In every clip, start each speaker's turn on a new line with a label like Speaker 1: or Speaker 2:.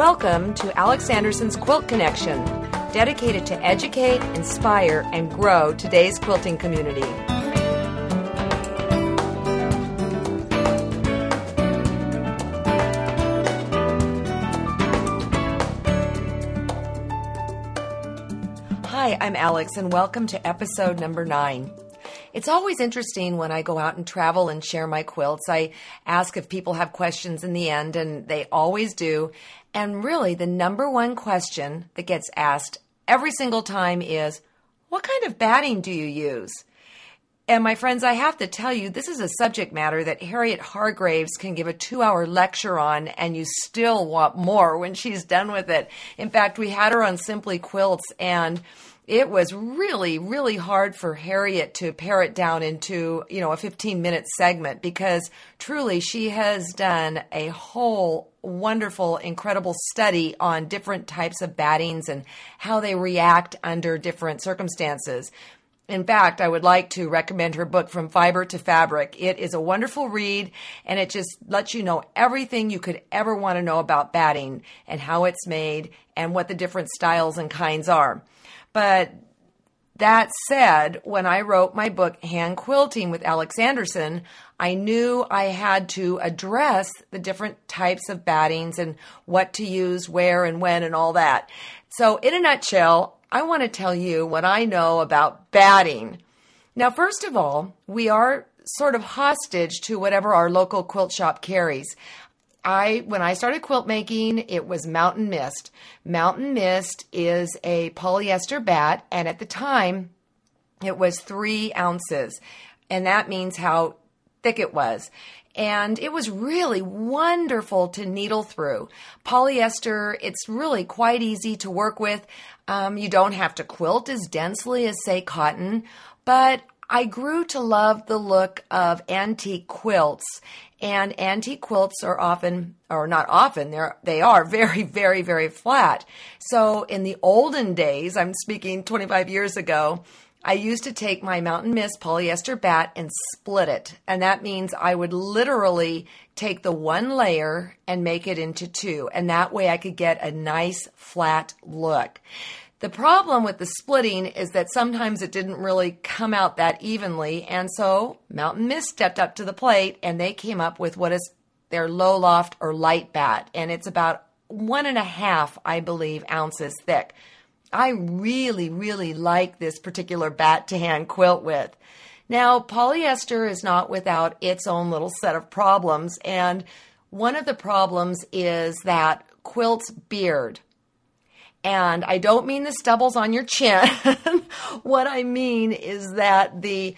Speaker 1: Welcome to Alex Anderson's Quilt Connection, dedicated to educate, inspire, and grow today's quilting community. Hi, I'm Alex, and welcome to episode number nine. It's always interesting when I go out and travel and share my quilts. I ask if people have questions in the end, and they always do. And really, the number one question that gets asked every single time is, What kind of batting do you use? And my friends, I have to tell you, this is a subject matter that Harriet Hargraves can give a two hour lecture on, and you still want more when she's done with it. In fact, we had her on Simply Quilts, and it was really, really hard for Harriet to pare it down into, you know, a 15 minute segment because truly she has done a whole wonderful, incredible study on different types of battings and how they react under different circumstances. In fact, I would like to recommend her book, From Fiber to Fabric. It is a wonderful read and it just lets you know everything you could ever want to know about batting and how it's made and what the different styles and kinds are. But that said, when I wrote my book, Hand Quilting with Alex Anderson, I knew I had to address the different types of battings and what to use, where, and when, and all that. So, in a nutshell, I want to tell you what I know about batting. Now, first of all, we are sort of hostage to whatever our local quilt shop carries. I when I started quilt making, it was Mountain Mist. Mountain Mist is a polyester bat, and at the time, it was three ounces, and that means how thick it was. And it was really wonderful to needle through. Polyester, it's really quite easy to work with. Um, you don't have to quilt as densely as, say, cotton, but I grew to love the look of antique quilts and antique quilts are often, or not often, they're, they are very, very, very flat. So in the olden days, I'm speaking 25 years ago, I used to take my Mountain Mist polyester bat and split it. And that means I would literally take the one layer and make it into two. And that way I could get a nice flat look. The problem with the splitting is that sometimes it didn't really come out that evenly, and so Mountain Mist stepped up to the plate and they came up with what is their low loft or light bat, and it's about one and a half, I believe, ounces thick. I really, really like this particular bat to hand quilt with. Now, polyester is not without its own little set of problems, and one of the problems is that quilts beard. And I don't mean the stubbles on your chin. what I mean is that the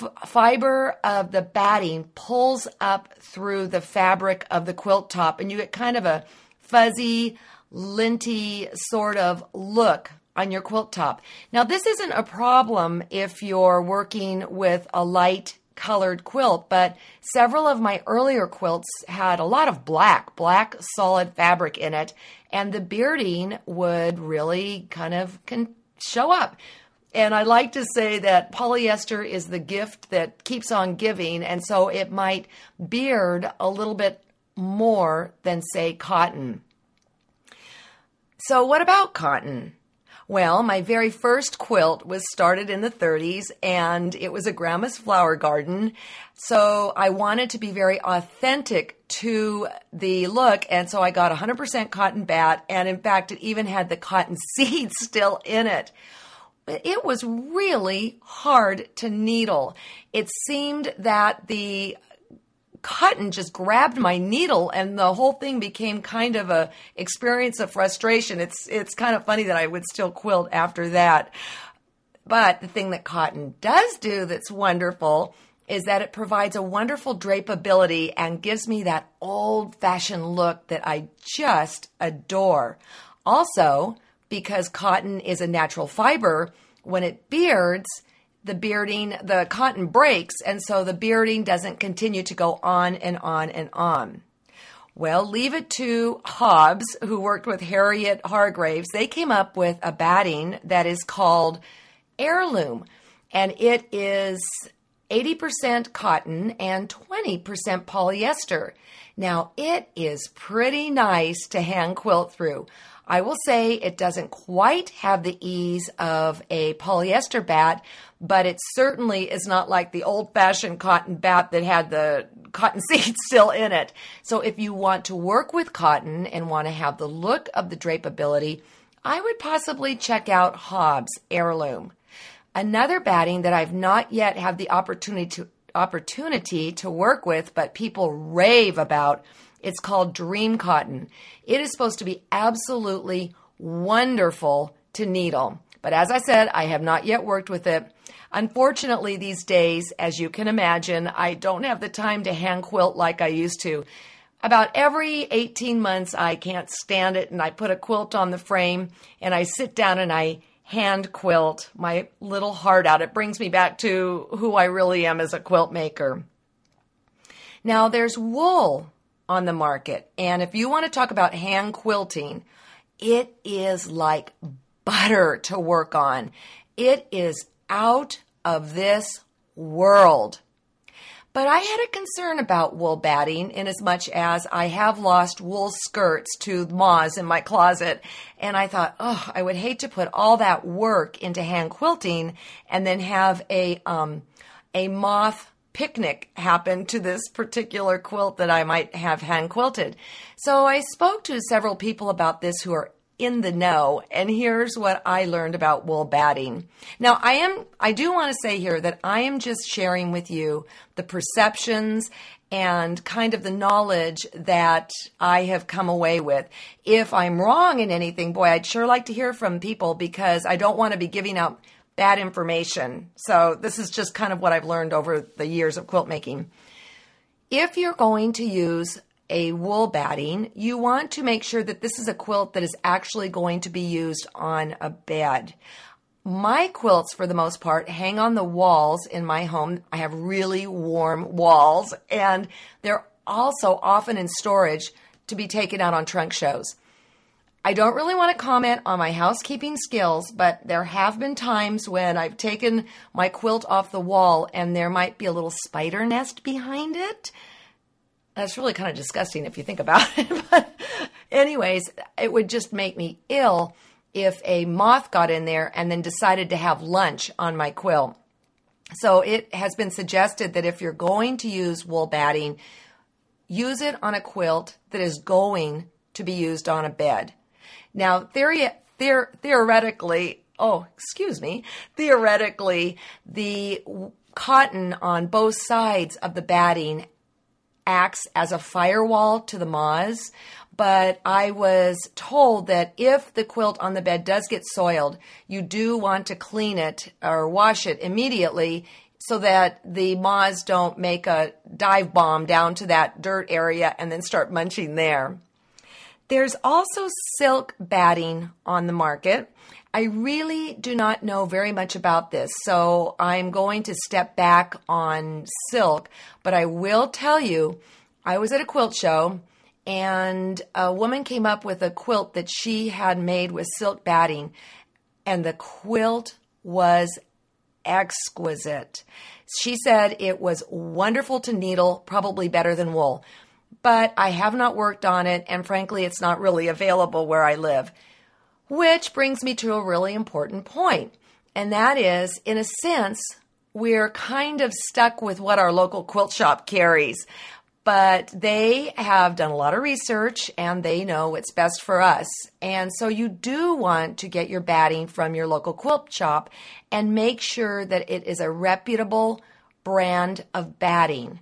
Speaker 1: f- fiber of the batting pulls up through the fabric of the quilt top, and you get kind of a fuzzy, linty sort of look on your quilt top. Now, this isn't a problem if you're working with a light colored quilt, but several of my earlier quilts had a lot of black, black solid fabric in it, and the bearding would really kind of can show up. And I like to say that polyester is the gift that keeps on giving, and so it might beard a little bit more than, say, cotton. So, what about cotton? Well, my very first quilt was started in the 30s and it was a grandma's flower garden. So I wanted to be very authentic to the look. And so I got 100% cotton bat. And in fact, it even had the cotton seeds still in it. But It was really hard to needle. It seemed that the cotton just grabbed my needle and the whole thing became kind of a experience of frustration. It's it's kind of funny that I would still quilt after that. But the thing that cotton does do that's wonderful is that it provides a wonderful drapeability and gives me that old fashioned look that I just adore. Also, because cotton is a natural fiber, when it beards, the bearding, the cotton breaks, and so the bearding doesn't continue to go on and on and on. Well, leave it to Hobbs, who worked with Harriet Hargraves. They came up with a batting that is called Heirloom, and it is 80% cotton and 20% polyester. Now, it is pretty nice to hand quilt through. I will say it doesn't quite have the ease of a polyester bat, but it certainly is not like the old fashioned cotton bat that had the cotton seed still in it. So if you want to work with cotton and want to have the look of the drapeability, I would possibly check out Hobbs Heirloom. Another batting that I've not yet had the opportunity to opportunity to work with, but people rave about. It's called Dream Cotton. It is supposed to be absolutely wonderful to needle. But as I said, I have not yet worked with it. Unfortunately, these days, as you can imagine, I don't have the time to hand quilt like I used to. About every 18 months, I can't stand it, and I put a quilt on the frame and I sit down and I hand quilt my little heart out. It brings me back to who I really am as a quilt maker. Now, there's wool on the market, and if you want to talk about hand quilting, it is like butter to work on. It is out of this world. But I had a concern about wool batting in as much as I have lost wool skirts to moths in my closet. And I thought, oh, I would hate to put all that work into hand quilting and then have a, um, a moth picnic happened to this particular quilt that I might have hand quilted. So I spoke to several people about this who are in the know. And here's what I learned about wool batting. Now, I am, I do want to say here that I am just sharing with you the perceptions and kind of the knowledge that I have come away with. If I'm wrong in anything, boy, I'd sure like to hear from people because I don't want to be giving out bad information. So this is just kind of what I've learned over the years of quilt making. If you're going to use a wool batting, you want to make sure that this is a quilt that is actually going to be used on a bed. My quilts, for the most part, hang on the walls in my home. I have really warm walls, and they're also often in storage to be taken out on trunk shows. I don't really want to comment on my housekeeping skills, but there have been times when I've taken my quilt off the wall and there might be a little spider nest behind it. That's really kind of disgusting if you think about it. but, anyways, it would just make me ill if a moth got in there and then decided to have lunch on my quilt. So it has been suggested that if you're going to use wool batting, use it on a quilt that is going to be used on a bed. Now, theory, theor, theoretically, oh, excuse me, theoretically, the cotton on both sides of the batting acts as a firewall to the moths. But I was told that if the quilt on the bed does get soiled, you do want to clean it or wash it immediately so that the moths don't make a dive bomb down to that dirt area and then start munching there. There's also silk batting on the market. I really do not know very much about this, so I'm going to step back on silk, but I will tell you I was at a quilt show and a woman came up with a quilt that she had made with silk batting, and the quilt was exquisite. She said it was wonderful to needle, probably better than wool, but I have not worked on it, and frankly, it's not really available where I live. Which brings me to a really important point, and that is, in a sense, we're kind of stuck with what our local quilt shop carries. But they have done a lot of research and they know what's best for us. And so you do want to get your batting from your local quilt shop and make sure that it is a reputable brand of batting.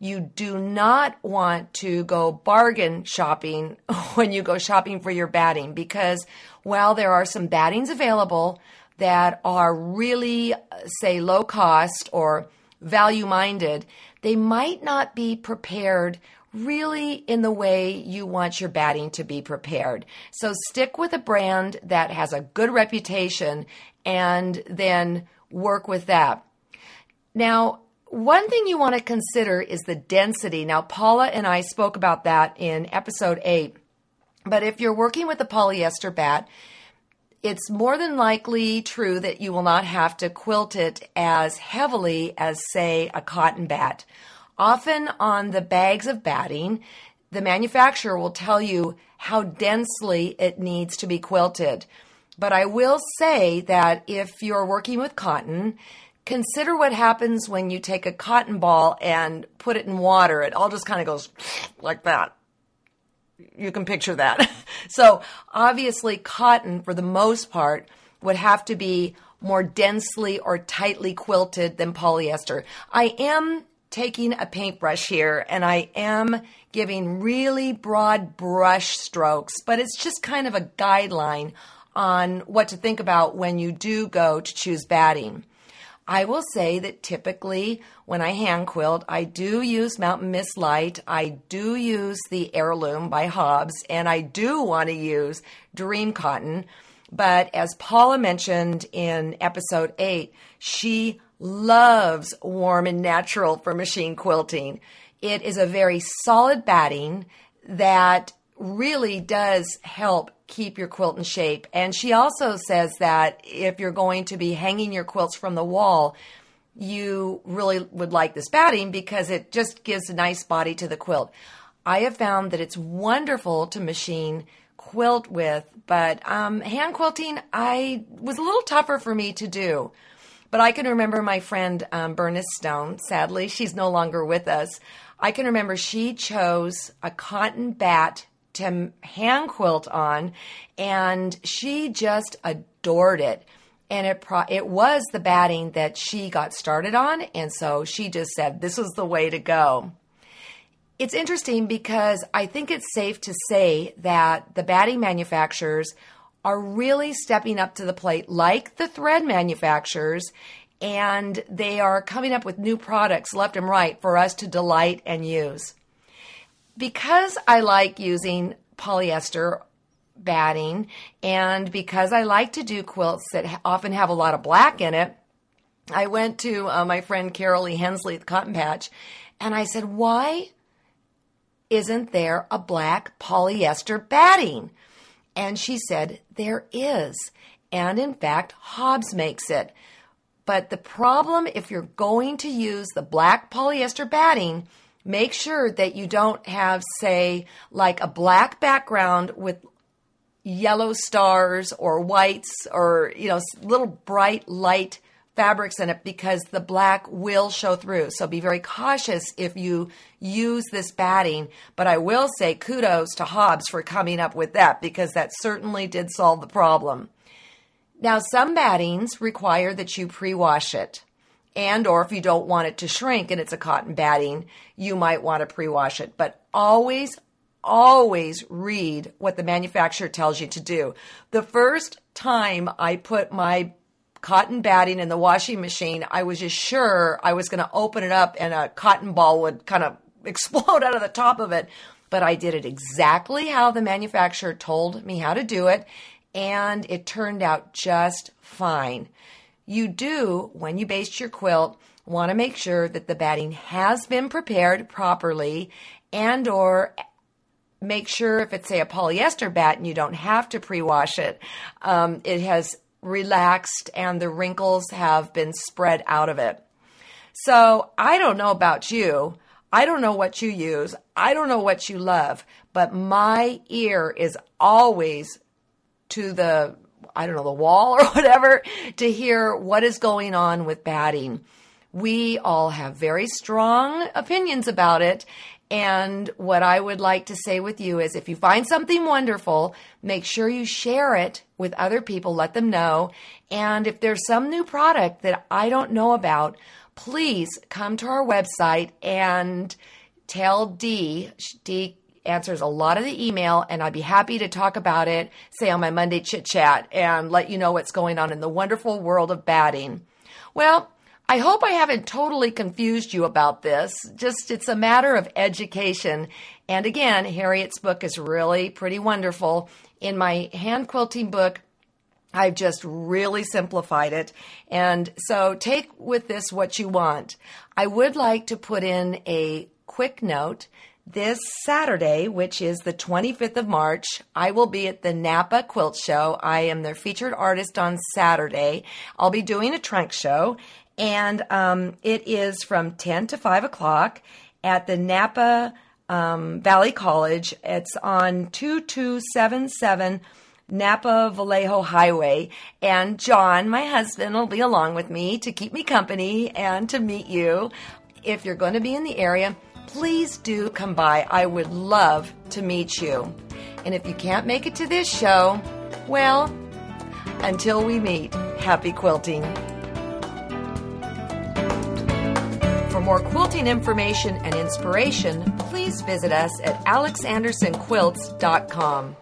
Speaker 1: You do not want to go bargain shopping when you go shopping for your batting because while there are some battings available that are really, uh, say, low cost or value minded, they might not be prepared really in the way you want your batting to be prepared. So stick with a brand that has a good reputation and then work with that. Now, one thing you want to consider is the density. Now, Paula and I spoke about that in episode 8. But if you're working with a polyester bat, it's more than likely true that you will not have to quilt it as heavily as, say, a cotton bat. Often on the bags of batting, the manufacturer will tell you how densely it needs to be quilted. But I will say that if you're working with cotton, consider what happens when you take a cotton ball and put it in water. It all just kind of goes like that. You can picture that. so obviously cotton for the most part would have to be more densely or tightly quilted than polyester. I am taking a paintbrush here and I am giving really broad brush strokes, but it's just kind of a guideline on what to think about when you do go to choose batting. I will say that typically when I hand quilt, I do use Mountain Mist Light. I do use the Heirloom by Hobbs, and I do want to use Dream Cotton. But as Paula mentioned in episode eight, she loves warm and natural for machine quilting. It is a very solid batting that really does help keep your quilt in shape. And she also says that if you're going to be hanging your quilts from the wall, you really would like this batting because it just gives a nice body to the quilt. I have found that it's wonderful to machine quilt with, but um, hand quilting I was a little tougher for me to do. But I can remember my friend um, Bernice Stone. Sadly, she's no longer with us. I can remember she chose a cotton bat to hand quilt on, and she just adored it. And it pro- it was the batting that she got started on, and so she just said this was the way to go. It's interesting because I think it's safe to say that the batting manufacturers are really stepping up to the plate, like the thread manufacturers, and they are coming up with new products left and right for us to delight and use because I like using polyester batting and because I like to do quilts that often have a lot of black in it, I went to uh, my friend Carol Lee Hensley at the Cotton Patch and I said, why isn't there a black polyester batting? And she said, there is. And in fact, Hobbs makes it. But the problem, if you're going to use the black polyester batting, make sure that you don't have, say, like a black background with yellow stars or whites or, you know, little bright light fabrics in it because the black will show through. So be very cautious if you use this batting. But I will say kudos to Hobbs for coming up with that because that certainly did solve the problem. Now, some battings require that you pre wash it and or if you don't want it to shrink and it's a cotton batting, you might want to pre-wash it. But always always read what the manufacturer tells you to do. The first time I put my cotton batting in the washing machine, I was just sure I was going to open it up and a cotton ball would kind of explode out of the top of it. But I did it exactly how the manufacturer told me how to do it, and it turned out just fine you do, when you baste your quilt, want to make sure that the batting has been prepared properly and or make sure if it's say a polyester bat and you don't have to pre-wash it, um, it has relaxed and the wrinkles have been spread out of it. So I don't know about you. I don't know what you use. I don't know what you love, but my ear is always to the I don't know, the wall or whatever to hear what is going on with batting. We all have very strong opinions about it. And what I would like to say with you is if you find something wonderful, make sure you share it with other people, let them know. And if there's some new product that I don't know about, please come to our website and tell Dee, Dee answers a lot of the email, and I'd be happy to talk about it, say on my Monday chit chat, and let you know what's going on in the wonderful world of batting. Well, I hope I haven't totally confused you about this. Just it's a matter of education. And again, Harriet's book is really pretty wonderful. In my hand quilting book, I've just really simplified it. And so take with this what you want. I would like to put in a quick note this Saturday, which is the 25th of March, I will be at the Napa Quilt Show. I am their featured artist on Saturday. I'll be doing a trunk show, and um, it is from 10 to 5 o'clock at the Napa um, Valley College. It's on 2277 Napa Vallejo Highway. And John, my husband, will be along with me to keep me company and to meet you. If you're going to be in the area, please do come by. I would love to meet you. And if you can't make it to this show, well, until we meet, happy quilting. For more quilting information and inspiration, please visit us at alexandersonquilts.com.